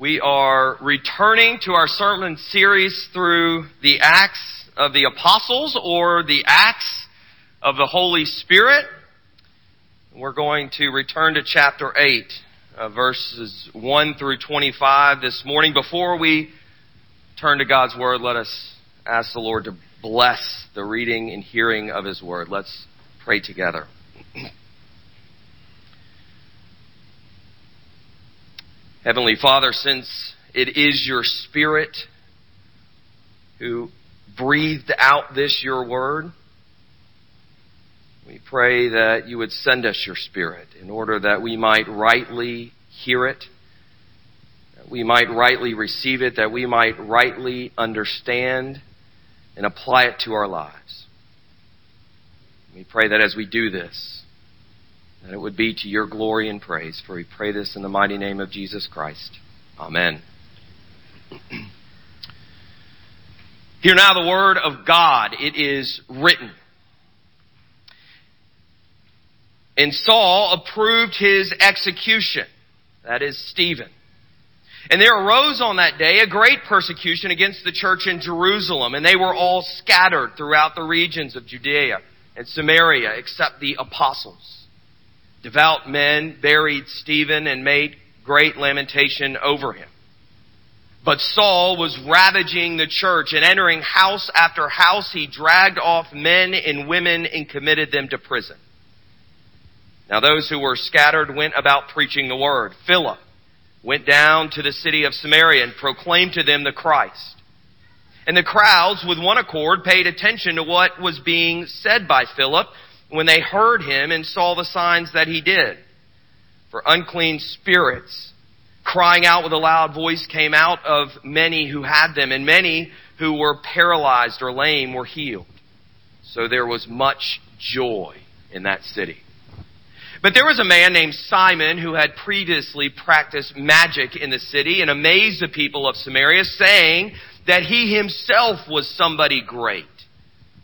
We are returning to our sermon series through the Acts of the Apostles or the Acts of the Holy Spirit. We're going to return to chapter 8, uh, verses 1 through 25 this morning. Before we turn to God's Word, let us ask the Lord to bless the reading and hearing of His Word. Let's pray together. Heavenly Father, since it is your Spirit who breathed out this, your word, we pray that you would send us your Spirit in order that we might rightly hear it, that we might rightly receive it, that we might rightly understand and apply it to our lives. We pray that as we do this, that it would be to your glory and praise. For we pray this in the mighty name of Jesus Christ. Amen. Hear now the word of God. It is written. And Saul approved his execution. That is Stephen. And there arose on that day a great persecution against the church in Jerusalem, and they were all scattered throughout the regions of Judea and Samaria except the apostles. Devout men buried Stephen and made great lamentation over him. But Saul was ravaging the church and entering house after house, he dragged off men and women and committed them to prison. Now those who were scattered went about preaching the word. Philip went down to the city of Samaria and proclaimed to them the Christ. And the crowds with one accord paid attention to what was being said by Philip when they heard him and saw the signs that he did. For unclean spirits, crying out with a loud voice, came out of many who had them, and many who were paralyzed or lame were healed. So there was much joy in that city. But there was a man named Simon who had previously practiced magic in the city and amazed the people of Samaria, saying that he himself was somebody great.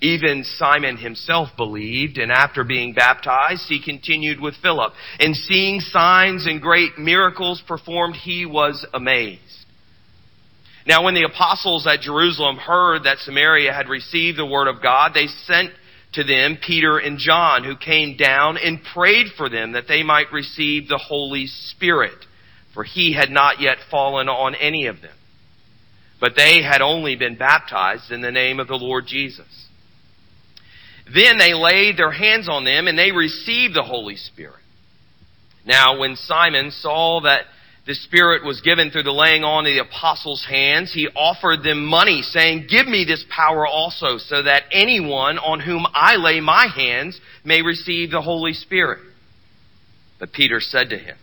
Even Simon himself believed, and after being baptized, he continued with Philip. And seeing signs and great miracles performed, he was amazed. Now when the apostles at Jerusalem heard that Samaria had received the word of God, they sent to them Peter and John, who came down and prayed for them that they might receive the Holy Spirit, for he had not yet fallen on any of them. But they had only been baptized in the name of the Lord Jesus. Then they laid their hands on them and they received the Holy Spirit. Now when Simon saw that the Spirit was given through the laying on of the apostles' hands, he offered them money, saying, Give me this power also, so that anyone on whom I lay my hands may receive the Holy Spirit. But Peter said to him,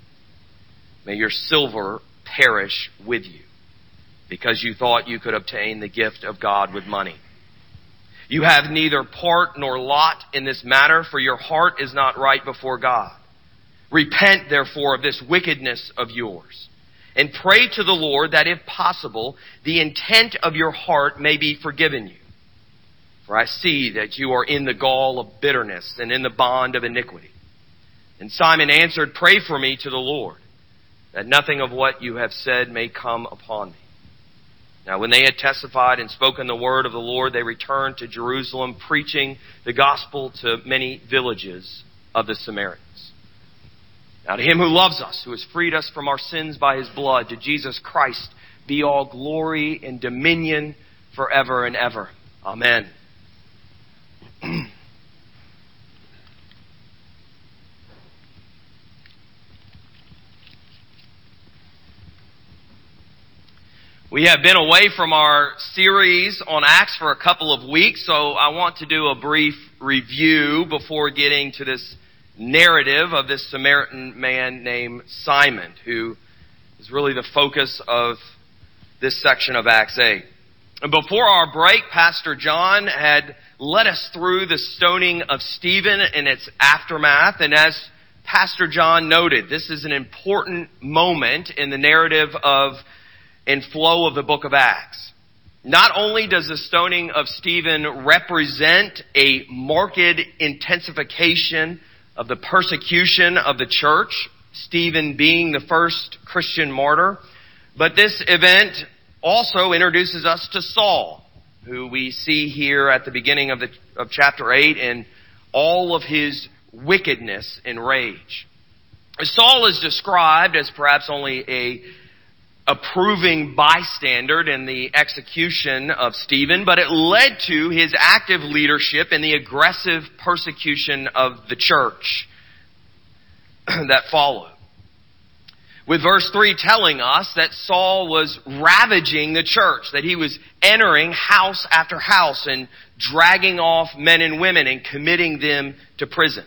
May your silver perish with you, because you thought you could obtain the gift of God with money. You have neither part nor lot in this matter, for your heart is not right before God. Repent, therefore, of this wickedness of yours, and pray to the Lord that, if possible, the intent of your heart may be forgiven you. For I see that you are in the gall of bitterness and in the bond of iniquity. And Simon answered, Pray for me to the Lord, that nothing of what you have said may come upon me. Now, when they had testified and spoken the word of the Lord, they returned to Jerusalem, preaching the gospel to many villages of the Samaritans. Now, to him who loves us, who has freed us from our sins by his blood, to Jesus Christ, be all glory and dominion forever and ever. Amen. We have been away from our series on Acts for a couple of weeks, so I want to do a brief review before getting to this narrative of this Samaritan man named Simon, who is really the focus of this section of Acts 8. Before our break, Pastor John had led us through the stoning of Stephen and its aftermath. And as Pastor John noted, this is an important moment in the narrative of and flow of the book of Acts. Not only does the stoning of Stephen represent a marked intensification of the persecution of the church, Stephen being the first Christian martyr, but this event also introduces us to Saul, who we see here at the beginning of, the, of chapter 8 in all of his wickedness and rage. Saul is described as perhaps only a approving bystander in the execution of Stephen, but it led to his active leadership in the aggressive persecution of the church that followed. With verse 3 telling us that Saul was ravaging the church, that he was entering house after house and dragging off men and women and committing them to prison.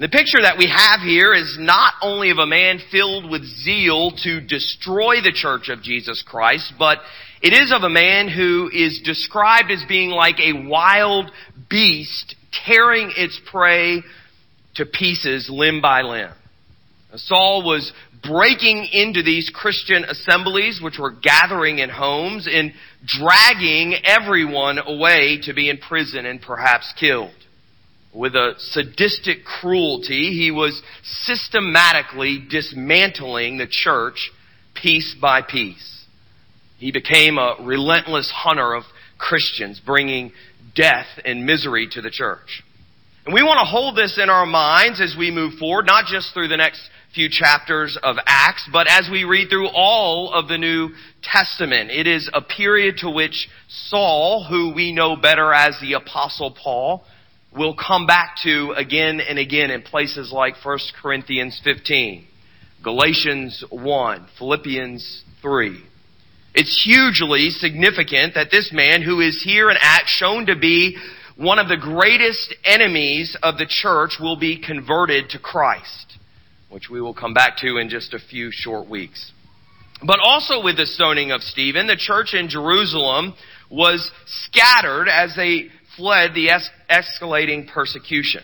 The picture that we have here is not only of a man filled with zeal to destroy the church of Jesus Christ, but it is of a man who is described as being like a wild beast tearing its prey to pieces limb by limb. Saul was breaking into these Christian assemblies which were gathering in homes and dragging everyone away to be in prison and perhaps killed. With a sadistic cruelty, he was systematically dismantling the church piece by piece. He became a relentless hunter of Christians, bringing death and misery to the church. And we want to hold this in our minds as we move forward, not just through the next few chapters of Acts, but as we read through all of the New Testament. It is a period to which Saul, who we know better as the Apostle Paul, we'll come back to again and again in places like 1 Corinthians 15, Galatians 1, Philippians 3. It's hugely significant that this man who is here in Acts shown to be one of the greatest enemies of the church will be converted to Christ, which we will come back to in just a few short weeks. But also with the stoning of Stephen, the church in Jerusalem was scattered as they fled the es- escalating persecution.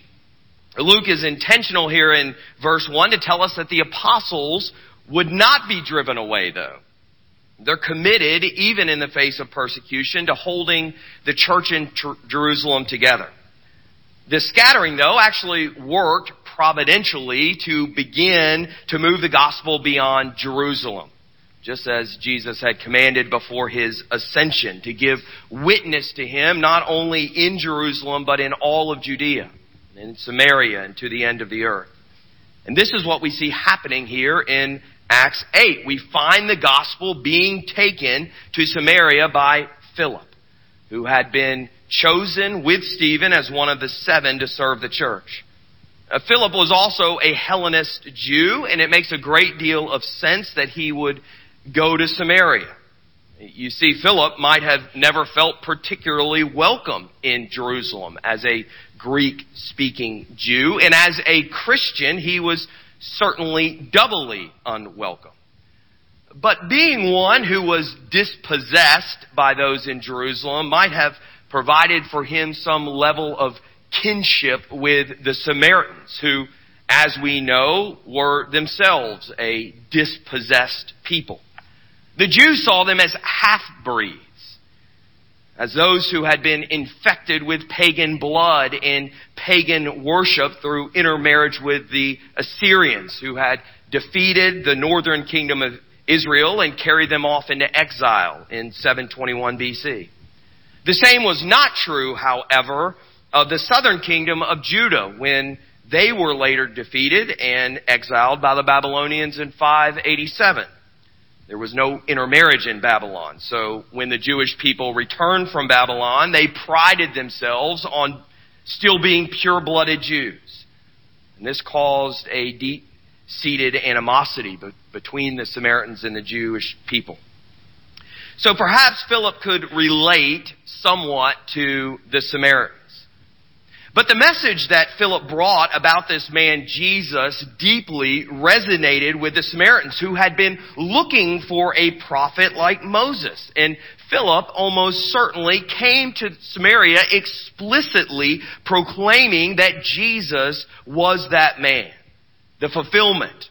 Luke is intentional here in verse 1 to tell us that the apostles would not be driven away though. They're committed, even in the face of persecution, to holding the church in Jerusalem together. The scattering, though, actually worked providentially to begin to move the gospel beyond Jerusalem just as Jesus had commanded before his ascension, to give witness to him not only in Jerusalem, but in all of Judea, and in Samaria, and to the end of the earth. And this is what we see happening here in Acts 8. We find the gospel being taken to Samaria by Philip, who had been chosen with Stephen as one of the seven to serve the church. Uh, Philip was also a Hellenist Jew, and it makes a great deal of sense that he would go to Samaria. You see, Philip might have never felt particularly welcome in Jerusalem as a Greek speaking Jew, and as a Christian, he was certainly doubly unwelcome. But being one who was dispossessed by those in Jerusalem might have provided for him some level of kinship with the Samaritans, who, as we know, were themselves a dispossessed people. The Jews saw them as half-breeds, as those who had been infected with pagan blood and pagan worship through intermarriage with the Assyrians, who had defeated the northern kingdom of Israel and carried them off into exile in 721 BC. The same was not true, however, of the southern kingdom of Judah when they were later defeated and exiled by the Babylonians in 587. There was no intermarriage in Babylon. So when the Jewish people returned from Babylon, they prided themselves on still being pure-blooded Jews. And this caused a deep-seated animosity between the Samaritans and the Jewish people. So perhaps Philip could relate somewhat to the Samaritans. But the message that Philip brought about this man Jesus deeply resonated with the Samaritans who had been looking for a prophet like Moses. And Philip almost certainly came to Samaria explicitly proclaiming that Jesus was that man. The fulfillment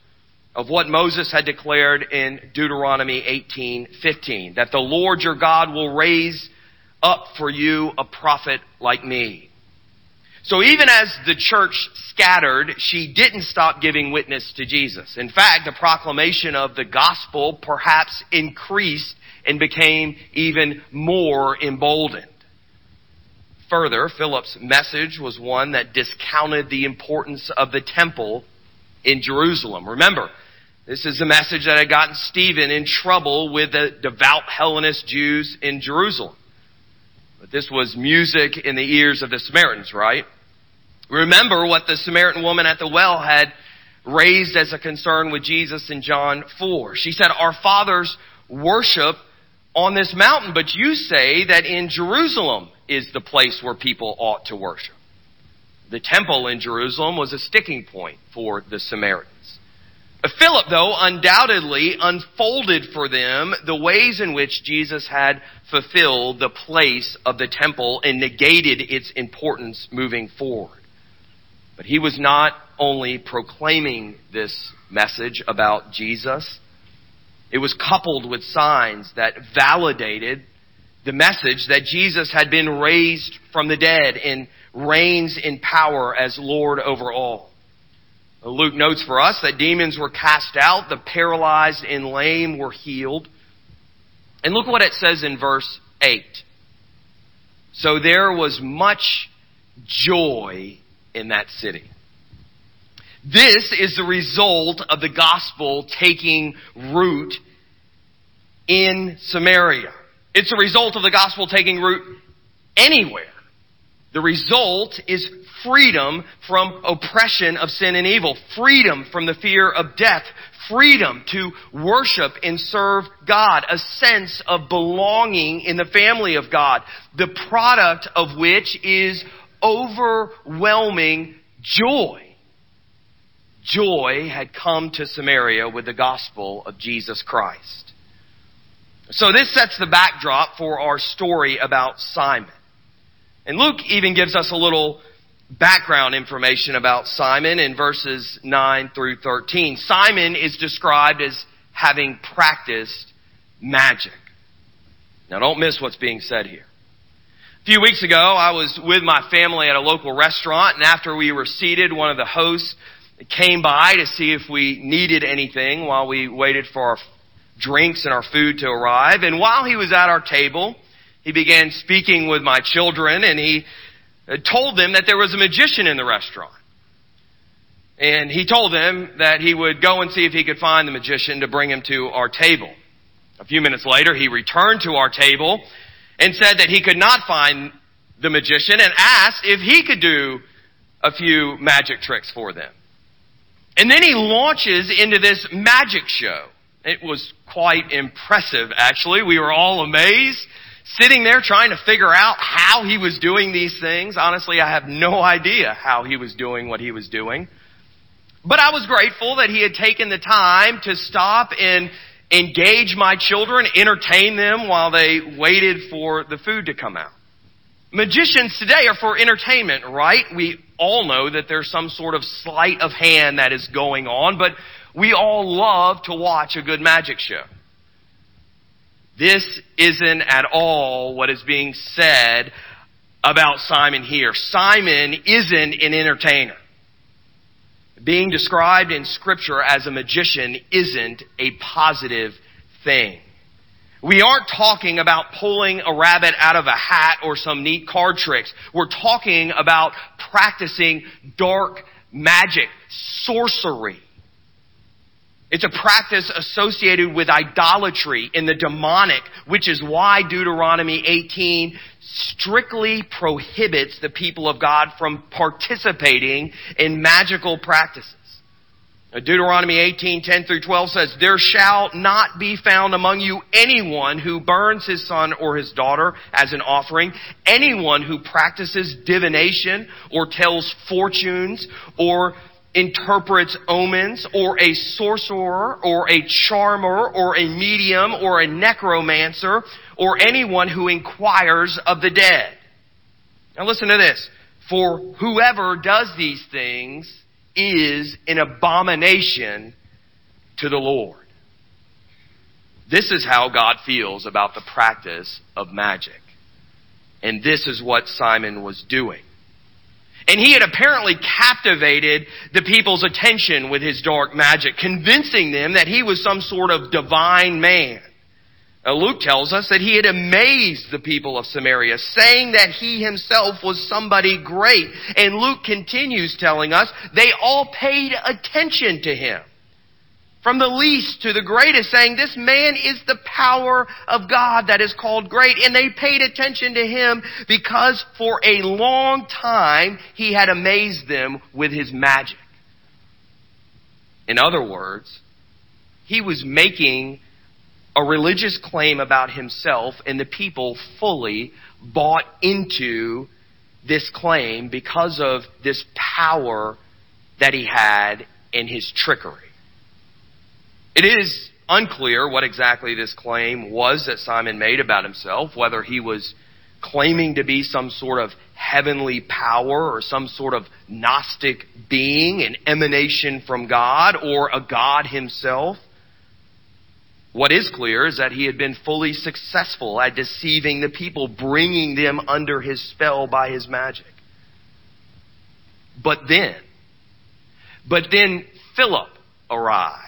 of what Moses had declared in Deuteronomy 18:15 that the Lord your God will raise up for you a prophet like me. So even as the church scattered, she didn't stop giving witness to Jesus. In fact, the proclamation of the gospel perhaps increased and became even more emboldened. Further, Philip's message was one that discounted the importance of the temple in Jerusalem. Remember, this is the message that had gotten Stephen in trouble with the devout Hellenist Jews in Jerusalem. But this was music in the ears of the Samaritans, right? Remember what the Samaritan woman at the well had raised as a concern with Jesus in John 4. She said, Our fathers worship on this mountain, but you say that in Jerusalem is the place where people ought to worship. The temple in Jerusalem was a sticking point for the Samaritans. Uh, Philip, though, undoubtedly unfolded for them the ways in which Jesus had fulfilled the place of the temple and negated its importance moving forward. But he was not only proclaiming this message about Jesus, it was coupled with signs that validated the message that Jesus had been raised from the dead and reigns in power as Lord over all. Luke notes for us that demons were cast out, the paralyzed and lame were healed. And look what it says in verse 8. So there was much joy in that city. This is the result of the gospel taking root in Samaria. It's a result of the gospel taking root anywhere. The result is freedom from oppression of sin and evil, freedom from the fear of death, freedom to worship and serve God, a sense of belonging in the family of God, the product of which is overwhelming joy. Joy had come to Samaria with the gospel of Jesus Christ. So this sets the backdrop for our story about Simon. And Luke even gives us a little background information about Simon in verses 9 through 13. Simon is described as having practiced magic. Now don't miss what's being said here. A few weeks ago, I was with my family at a local restaurant, and after we were seated, one of the hosts came by to see if we needed anything while we waited for our drinks and our food to arrive. And while he was at our table, he began speaking with my children, and he uh, told them that there was a magician in the restaurant. And he told them that he would go and see if he could find the magician to bring him to our table. A few minutes later, he returned to our table and said that he could not find the magician and asked if he could do a few magic tricks for them. And then he launches into this magic show. It was quite impressive, actually. We were all amazed, sitting there trying to figure out how he was doing these things. Honestly, I have no idea how he was doing what he was doing. But I was grateful that he had taken the time to stop and engage my children, entertain them while they waited for the food to come out. Magicians today are for entertainment, right? We all know that there's some sort of sleight of hand that is going on, but we all love to watch a good magic show. This isn't at all what is being said about Simon here. Simon isn't an entertainer. Being described in scripture as a magician isn't a positive thing. We aren't talking about pulling a rabbit out of a hat or some neat card tricks. We're talking about practicing dark magic, sorcery. It's a practice associated with idolatry in the demonic, which is why Deuteronomy 18 strictly prohibits the people of God from participating in magical practices. Deuteronomy 18, 10 through 12 says, There shall not be found among you anyone who burns his son or his daughter as an offering, anyone who practices divination or tells fortunes or interprets omens or a sorcerer or a charmer or a medium or a necromancer or anyone who inquires of the dead. Now listen to this. For whoever does these things is an abomination to the Lord. This is how God feels about the practice of magic. And this is what Simon was doing. And he had apparently captivated the people's attention with his dark magic, convincing them that he was some sort of divine man. Now, Luke tells us that he had amazed the people of Samaria, saying that he himself was somebody great. And Luke continues telling us they all paid attention to him from the least to the greatest, saying, This man is the power of God that is called great. And they paid attention to him because for a long time he had amazed them with his magic. In other words, he was making a religious claim about himself, and the people fully bought into this claim because of this power that he had in his trickery. It is unclear what exactly this claim was that Simon made about himself, whether he was claiming to be some sort of heavenly power or some sort of Gnostic being, an emanation from God, or a God himself. What is clear is that he had been fully successful at deceiving the people, bringing them under his spell by his magic. But then, but then Philip arrived.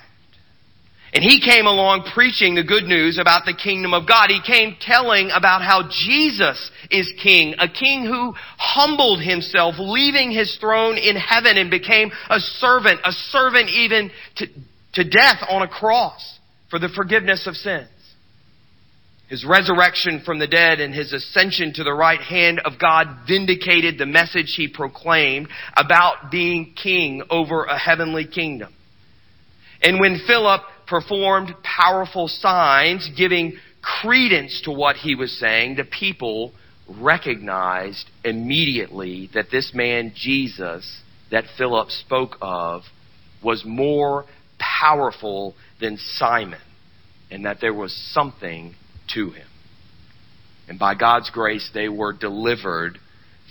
And he came along preaching the good news about the kingdom of God. He came telling about how Jesus is king, a king who humbled himself, leaving his throne in heaven and became a servant, a servant even to, to death on a cross for the forgiveness of sins. His resurrection from the dead and his ascension to the right hand of God vindicated the message he proclaimed about being king over a heavenly kingdom. And when Philip performed powerful signs giving credence to what he was saying, the people recognized immediately that this man Jesus that Philip spoke of was more powerful than Simon and that there was something to him. And by God's grace, they were delivered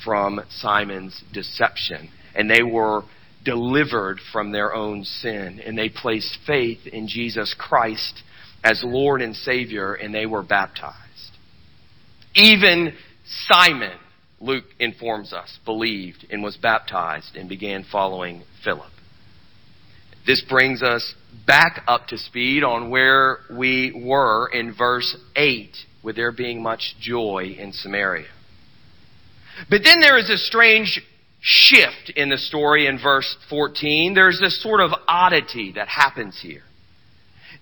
from Simon's deception and they were delivered from their own sin. And they placed faith in Jesus Christ as Lord and Savior, and they were baptized. Even Simon, Luke informs us, believed and was baptized and began following Philip. This brings us back up to speed on where we were in verse 8, with there being much joy in Samaria. But then there is a strange shift in the story in verse 14. There's this sort of oddity that happens here.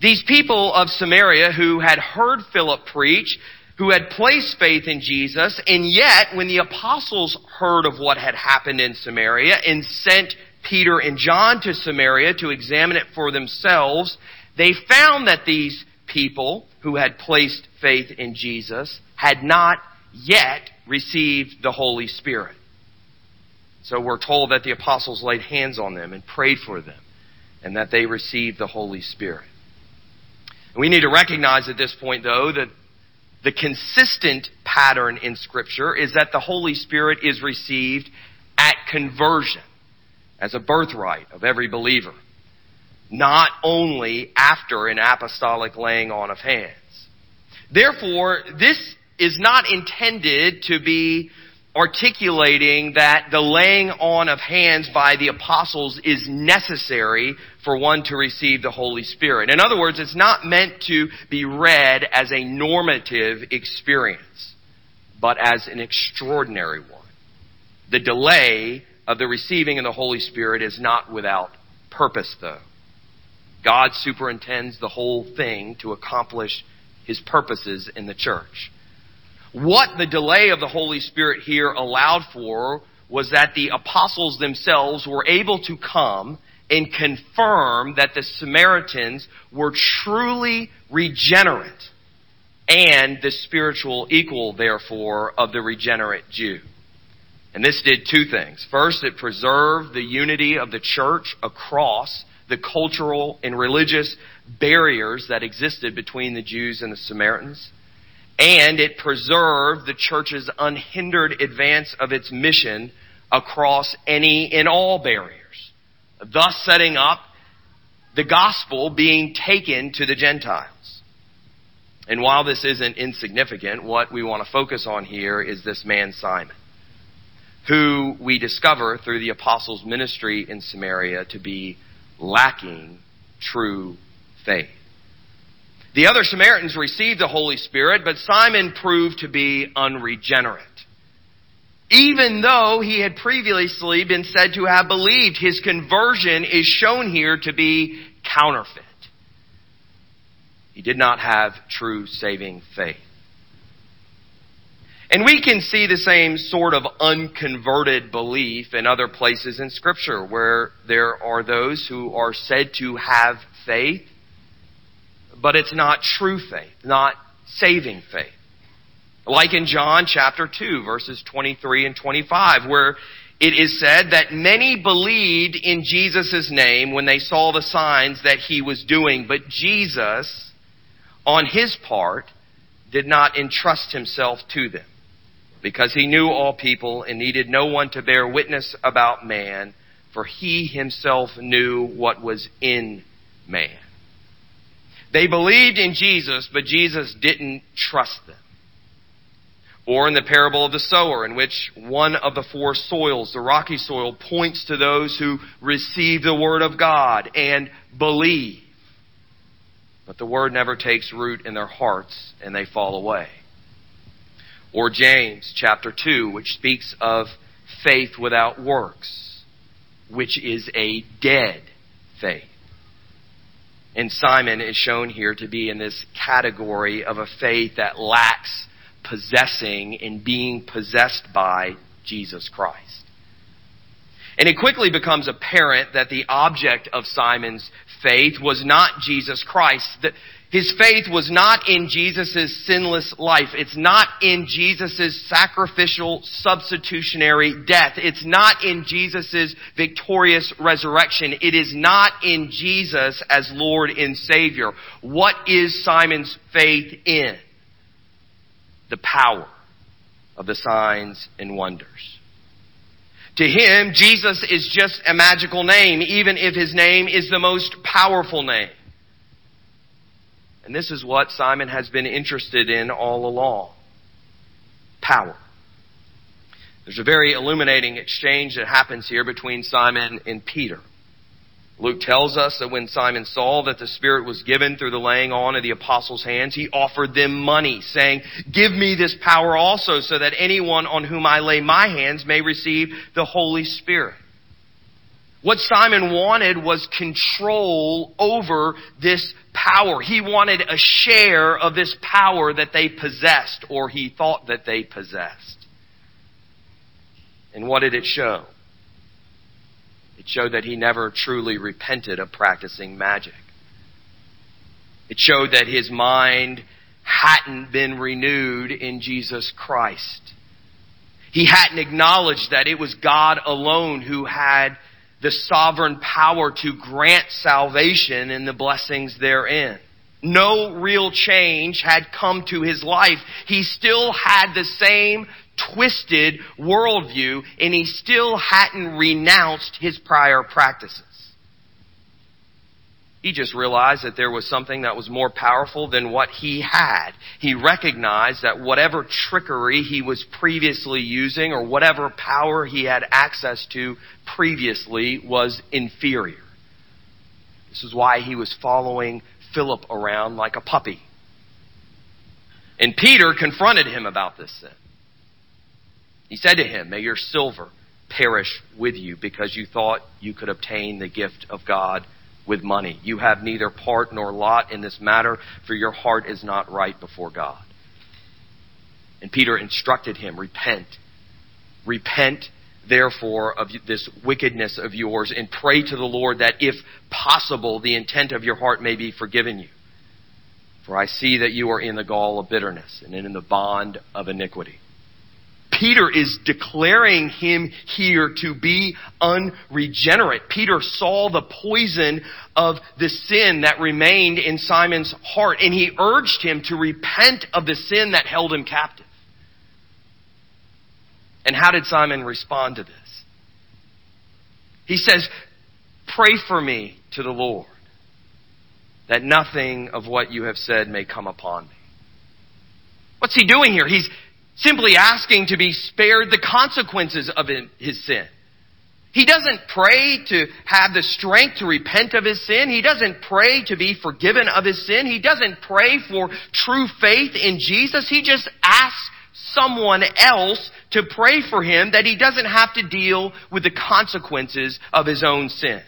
These people of Samaria who had heard Philip preach, who had placed faith in Jesus, and yet when the apostles heard of what had happened in Samaria and sent Peter and John to Samaria to examine it for themselves, they found that these people who had placed faith in Jesus had not yet received the Holy Spirit. So we're told that the apostles laid hands on them and prayed for them and that they received the Holy Spirit. We need to recognize at this point, though, that the consistent pattern in Scripture is that the Holy Spirit is received at conversion as a birthright of every believer, not only after an apostolic laying on of hands. Therefore, this is not intended to be articulating that the laying on of hands by the apostles is necessary for one to receive the Holy Spirit. In other words, it's not meant to be read as a normative experience, but as an extraordinary one. The delay of the receiving of the Holy Spirit is not without purpose, though. God superintends the whole thing to accomplish his purposes in the church. What the delay of the Holy Spirit here allowed for was that the apostles themselves were able to come and confirm that the Samaritans were truly regenerate and the spiritual equal, therefore, of the regenerate Jew. And this did two things. First, it preserved the unity of the church across the cultural and religious barriers that existed between the Jews and the Samaritans. And it preserved the church's unhindered advance of its mission across any and all barriers, thus setting up the gospel being taken to the Gentiles. And while this isn't insignificant, what we want to focus on here is this man Simon, who we discover through the apostles' ministry in Samaria to be lacking true faith. The other Samaritans received the Holy Spirit, but Simon proved to be unregenerate. Even though he had previously been said to have believed, his conversion is shown here to be counterfeit. He did not have true saving faith. And we can see the same sort of unconverted belief in other places in Scripture where there are those who are said to have faith, but it's not true faith, not saving faith. Like in John chapter 2, verses 23 and 25, where it is said that many believed in Jesus' name when they saw the signs that he was doing, but Jesus, on his part, did not entrust himself to them, because he knew all people and needed no one to bear witness about man, for he himself knew what was in man. They believed in Jesus, but Jesus didn't trust them. Or in the parable of the sower, in which one of the four soils, the rocky soil, points to those who receive the word of God and believe. But the word never takes root in their hearts and they fall away. Or James chapter 2, which speaks of faith without works, which is a dead faith. And Simon is shown here to be in this category of a faith that lacks possessing and being possessed by Jesus Christ. And it quickly becomes apparent that the object of Simon's faith was not Jesus Christ. His faith was not in Jesus' sinless life. It's not in Jesus' sacrificial substitutionary death. It's not in Jesus' victorious resurrection. It is not in Jesus as Lord and Savior. What is Simon's faith in? the power of the signs and wonders. To him, Jesus is just a magical name, even if his name is the most powerful name. And this is what Simon has been interested in all along. Power. There's a very illuminating exchange that happens here between Simon and Peter. Luke tells us that when Simon saw that the Spirit was given through the laying on of the apostles' hands, he offered them money, saying, Give me this power also, so that anyone on whom I lay my hands may receive the Holy Spirit. What Simon wanted was control over this power. He wanted a share of this power that they possessed, or he thought that they possessed. And what did it show? It showed that he never truly repented of practicing magic. It showed that his mind hadn't been renewed in Jesus Christ. He hadn't acknowledged that it was God alone who had the sovereign power to grant salvation and the blessings therein. No real change had come to his life. He still had the same twisted worldview and he still hadn't renounced his prior practices. He just realized that there was something that was more powerful than what he had. He recognized that whatever trickery he was previously using or whatever power he had access to previously was inferior. This is why he was following Philip around like a puppy. And Peter confronted him about this sin. He said to him, May your silver perish with you because you thought you could obtain the gift of God with money. You have neither part nor lot in this matter, for your heart is not right before God. And Peter instructed him, Repent. Repent, therefore, of this wickedness of yours, and pray to the Lord that, if possible, the intent of your heart may be forgiven you. For I see that you are in the gall of bitterness and in the bond of iniquity. Peter is declaring him here to be unregenerate. Peter saw the poison of the sin that remained in Simon's heart, and he urged him to repent of the sin that held him captive. And how did Simon respond to this? He says, Pray for me to the Lord, that nothing of what you have said may come upon me. What's he doing here? He's simply asking to be spared the consequences of his sin. He doesn't pray to have the strength to repent of his sin. He doesn't pray to be forgiven of his sin. He doesn't pray for true faith in Jesus. He just asks someone else to pray for him that he doesn't have to deal with the consequences of his own sin.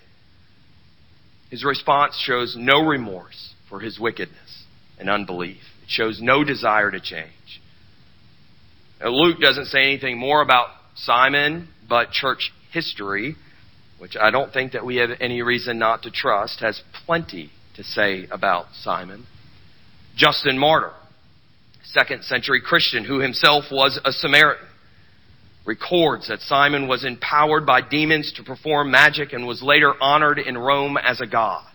His response shows no remorse for his wickedness and unbelief. It shows no desire to change. Luke doesn't say anything more about Simon, but church history, which I don't think that we have any reason not to trust, has plenty to say about Simon. Justin Martyr, second century Christian who himself was a Samaritan, records that Simon was empowered by demons to perform magic and was later honored in Rome as a god.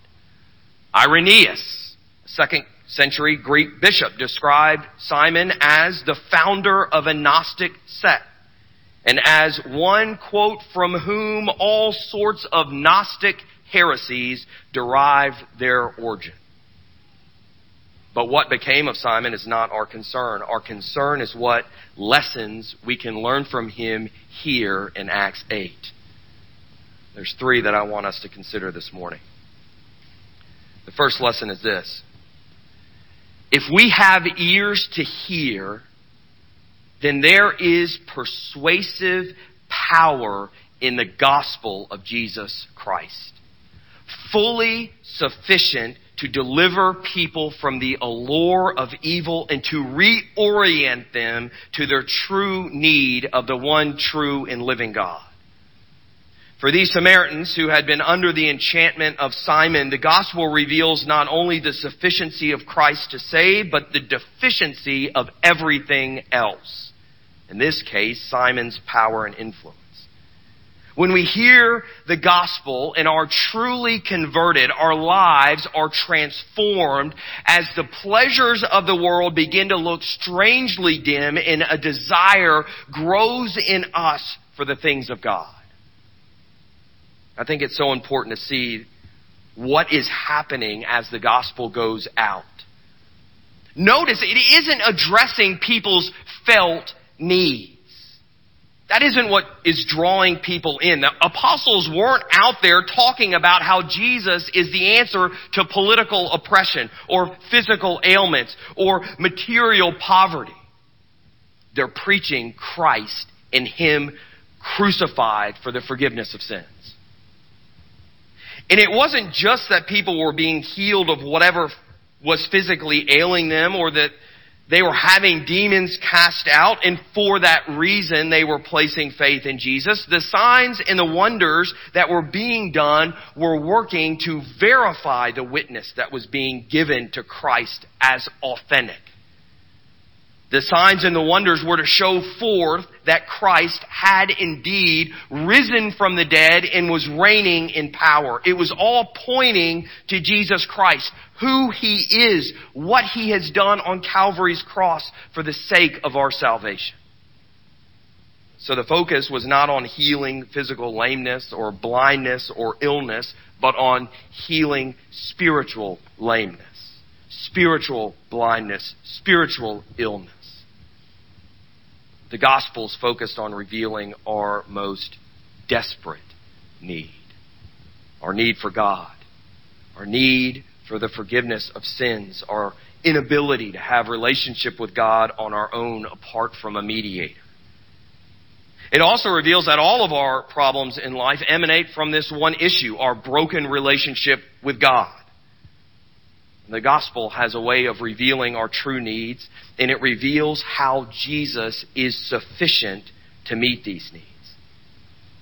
Irenaeus, second century Greek bishop, described Simon as the founder of a Gnostic sect and as one, quote, from whom all sorts of Gnostic heresies derive their origin. But what became of Simon is not our concern. Our concern is what lessons we can learn from him here in Acts 8. There's three that I want us to consider this morning. The first lesson is this. If we have ears to hear, then there is persuasive power in the gospel of Jesus Christ. Fully sufficient to deliver people from the allure of evil and to reorient them to their true need of the one true and living God. For these Samaritans who had been under the enchantment of Simon, the gospel reveals not only the sufficiency of Christ to save, but the deficiency of everything else. In this case, Simon's power and influence. When we hear the gospel and are truly converted, our lives are transformed as the pleasures of the world begin to look strangely dim and a desire grows in us for the things of God. I think it's so important to see what is happening as the gospel goes out. Notice it isn't addressing people's felt needs. That isn't what is drawing people in. The apostles weren't out there talking about how Jesus is the answer to political oppression or physical ailments or material poverty. They're preaching Christ and Him crucified for the forgiveness of sins. And it wasn't just that people were being healed of whatever was physically ailing them or that they were having demons cast out, and for that reason they were placing faith in Jesus. The signs and the wonders that were being done were working to verify the witness that was being given to Christ as authentic. The signs and the wonders were to show forth that Christ had indeed risen from the dead and was reigning in power. It was all pointing to Jesus Christ, who He is, what He has done on Calvary's cross for the sake of our salvation. So the focus was not on healing physical lameness or blindness or illness, but on healing spiritual lameness, spiritual blindness, spiritual illness. The Gospels focused on revealing our most desperate need our need for God, our need for the forgiveness of sins, our inability to have relationship with God on our own apart from a mediator. It also reveals that all of our problems in life emanate from this one issue, our broken relationship with God. The gospel has a way of revealing our true needs, and it reveals how Jesus is sufficient to meet these needs.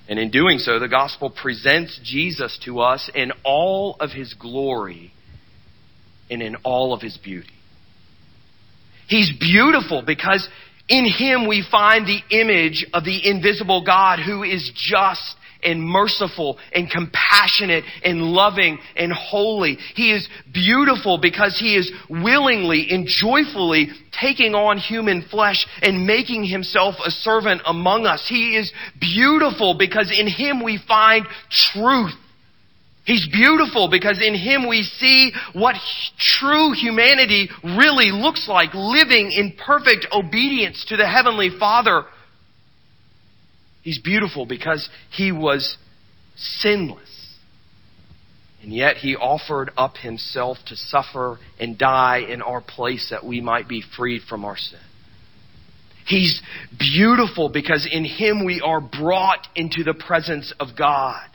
And in doing so, the gospel presents Jesus to us in all of his glory and in all of his beauty. He's beautiful because In him we find the image of the invisible God who is just and merciful and compassionate and loving and holy. He is beautiful because he is willingly and joyfully taking on human flesh and making himself a servant among us. He is beautiful because in him we find truth. He's beautiful because in Him we see what true humanity really looks like, living in perfect obedience to the Heavenly Father He's beautiful because he was sinless. And yet he offered up himself to suffer and die in our place that we might be freed from our sin. He's beautiful because in him we are brought into the presence of God.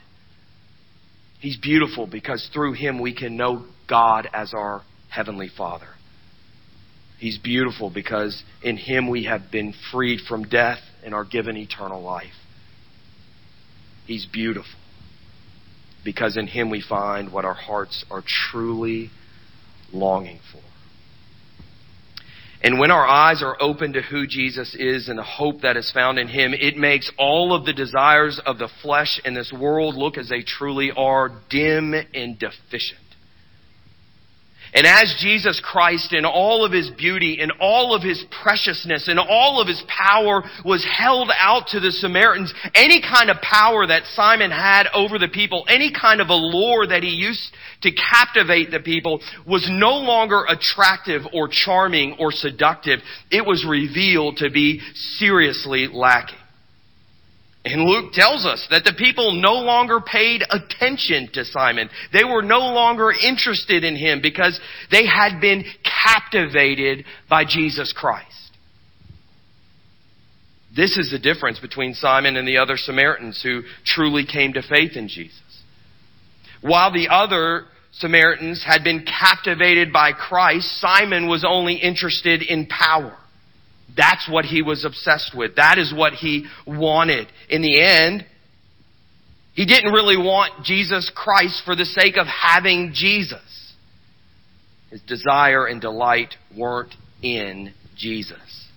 He's beautiful because through him we can know God as our heavenly Father. He's beautiful because in him we have been freed from death and are given eternal life. He's beautiful because in him we find what our hearts are truly longing for. And when our eyes are open to who Jesus is and the hope that is found in Him, it makes all of the desires of the flesh in this world look as they truly are dim and deficient. And as Jesus Christ in all of his beauty, in all of his preciousness, in all of his power was held out to the Samaritans, any kind of power that Simon had over the people, any kind of allure that he used to captivate the people was no longer attractive or charming or seductive. It was revealed to be seriously lacking. And Luke tells us that the people no longer paid attention to Simon. They were no longer interested in him because they had been captivated by Jesus Christ. This is the difference between Simon and the other Samaritans who truly came to faith in Jesus. While the other Samaritans had been captivated by Christ, Simon was only interested in power. That's what he was obsessed with. That is what he wanted. In the end, he didn't really want Jesus Christ for the sake of having Jesus. His desire and delight weren't in Jesus.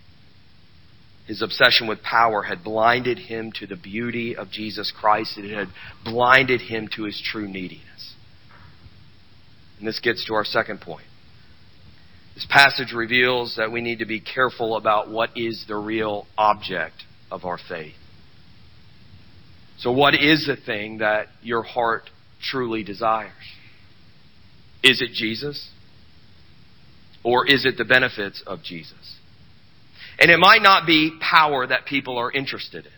His obsession with power had blinded him to the beauty of Jesus Christ. It had blinded him to his true neediness. And this gets to our second point. This passage reveals that we need to be careful about what is the real object of our faith. So, what is the thing that your heart truly desires? Is it Jesus? Or is it the benefits of Jesus? And it might not be power that people are interested in.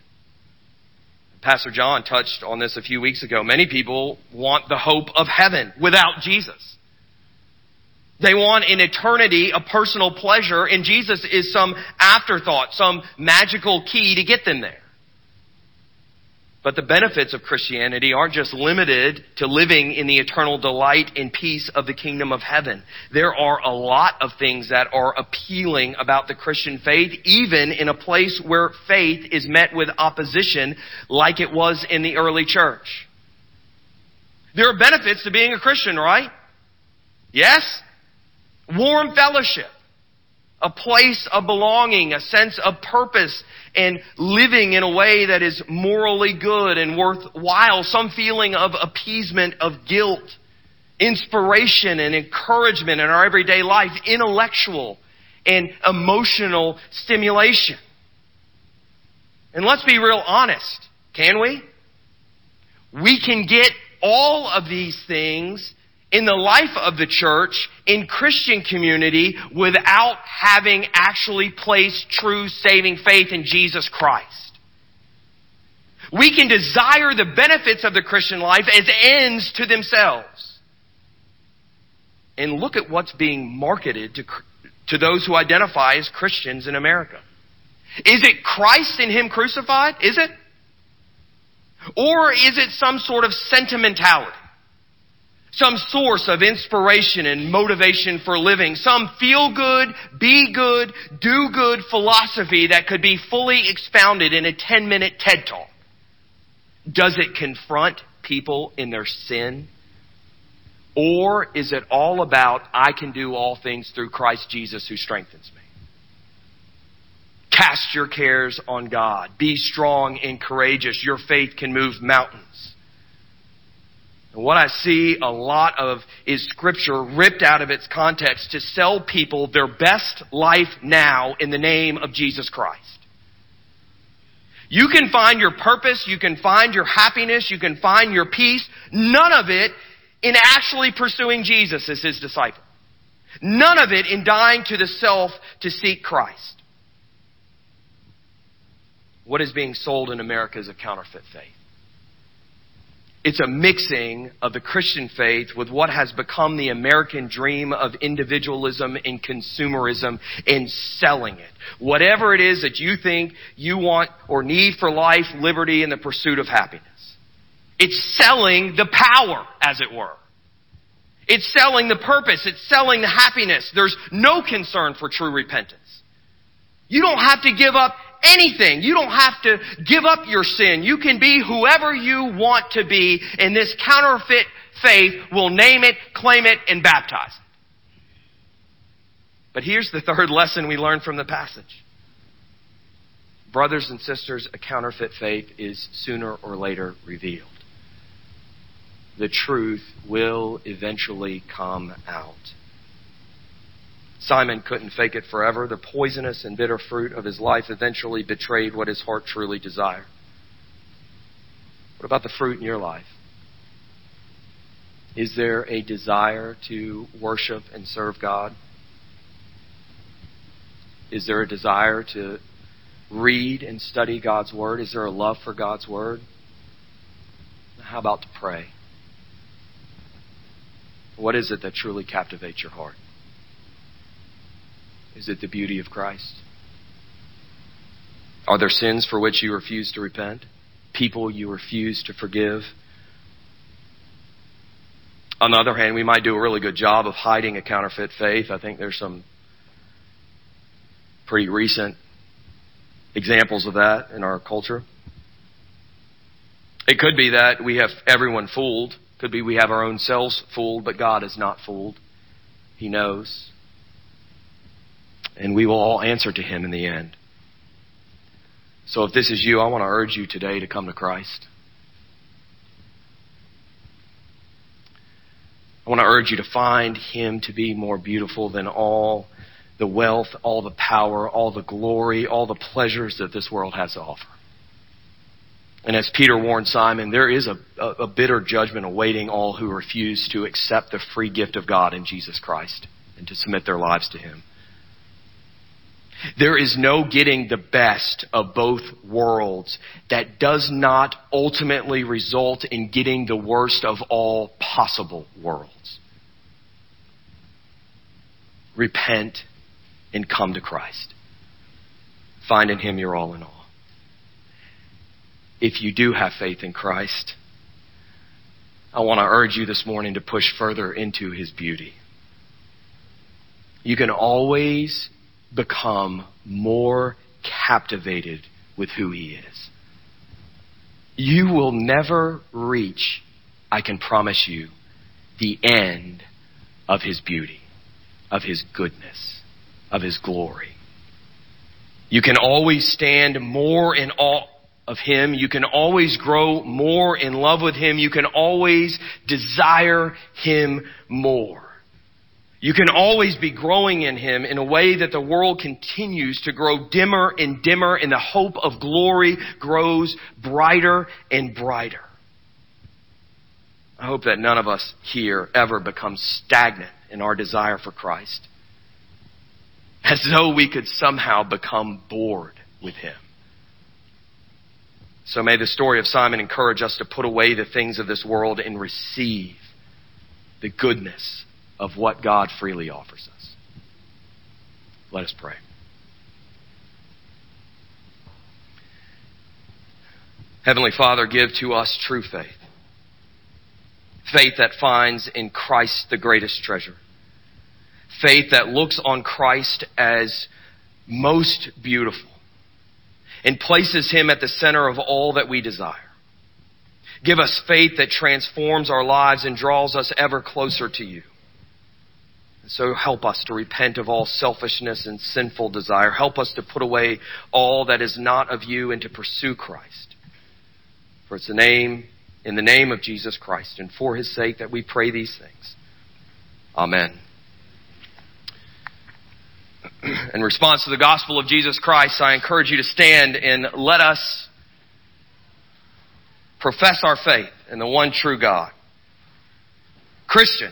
Pastor John touched on this a few weeks ago. Many people want the hope of heaven without Jesus. They want in eternity a personal pleasure, and Jesus is some afterthought, some magical key to get them there. But the benefits of Christianity aren't just limited to living in the eternal delight and peace of the kingdom of heaven. There are a lot of things that are appealing about the Christian faith, even in a place where faith is met with opposition like it was in the early church. There are benefits to being a Christian, right? Yes? Warm fellowship, a place of belonging, a sense of purpose, and living in a way that is morally good and worthwhile, some feeling of appeasement of guilt, inspiration and encouragement in our everyday life, intellectual and emotional stimulation. And let's be real honest, can we? We can get all of these things in the life of the church, in Christian community, without having actually placed true saving faith in Jesus Christ. We can desire the benefits of the Christian life as ends to themselves. And look at what's being marketed to, to those who identify as Christians in America. Is it Christ and Him crucified? Is it? Or is it some sort of sentimentality? Some source of inspiration and motivation for living, some feel good, be good, do good philosophy that could be fully expounded in a 10 minute TED talk. Does it confront people in their sin? Or is it all about, I can do all things through Christ Jesus who strengthens me? Cast your cares on God. Be strong and courageous. Your faith can move mountains. And what I see a lot of is scripture ripped out of its context to sell people their best life now in the name of Jesus Christ. You can find your purpose, you can find your happiness, you can find your peace, none of it in actually pursuing Jesus as his disciple. None of it in dying to the self to seek Christ. What is being sold in America is a counterfeit faith. It's a mixing of the Christian faith with what has become the American dream of individualism and consumerism and selling it. Whatever it is that you think you want or need for life, liberty, and the pursuit of happiness. It's selling the power, as it were. It's selling the purpose. It's selling the happiness. There's no concern for true repentance. You don't have to give up anything. You don't have to give up your sin. You can be whoever you want to be, and this counterfeit faith will name it, claim it, and baptize it. But here's the third lesson we learn from the passage. Brothers and sisters, a counterfeit faith is sooner or later revealed. The truth will eventually come out. Simon couldn't fake it forever. The poisonous and bitter fruit of his life eventually betrayed what his heart truly desired. What about the fruit in your life? Is there a desire to worship and serve God? Is there a desire to read and study God's Word? Is there a love for God's Word? How about to pray? What is it that truly captivates your heart? Is it the beauty of Christ? Are there sins for which you refuse to repent? People you refuse to forgive? On the other hand, we might do a really good job of hiding a counterfeit faith. I think there's some pretty recent examples of that in our culture. It could be that we have everyone fooled. Could be we have our own selves fooled, but God is not fooled. He knows and we will all answer to him in the end. So if this is you, I want to urge you today to come to Christ. I want to urge you to find him to be more beautiful than all the wealth, all the power, all the glory, all the pleasures that this world has to offer. And as Peter warned Simon, there is a, a, bitter judgment awaiting all who refuse to accept the free gift of God in Jesus Christ and to submit their lives to him. There is no getting the best of both worlds that does not ultimately result in getting the worst of all possible worlds. Repent and come to Christ. Find in Him your all in all. If you do have faith in Christ, I want to urge you this morning to push further into His beauty. You can always become more captivated with who He is. You will never reach, I can promise you, the end of His beauty, of His goodness, of His glory. You can always stand more in awe of Him. You can always grow more in love with Him. You can always desire Him more. You can always be growing in Him in a way that the world continues to grow dimmer and dimmer and the hope of glory grows brighter and brighter. I hope that none of us here ever become stagnant in our desire for Christ. As though we could somehow become bored with Him. So may the story of Simon encourage us to put away the things of this world and receive the goodness of what God freely offers us. Let us pray. Heavenly Father, give to us true faith. Faith that finds in Christ the greatest treasure. Faith that looks on Christ as most beautiful and places Him at the center of all that we desire. Give us faith that transforms our lives and draws us ever closer to you. So help us to repent of all selfishness and sinful desire. Help us to put away all that is not of you and to pursue Christ. For it's the name, in the name of Jesus Christ and for his sake that we pray these things. Amen. In response to the gospel of Jesus Christ, I encourage you to stand and let us profess our faith in the one true God. Christian,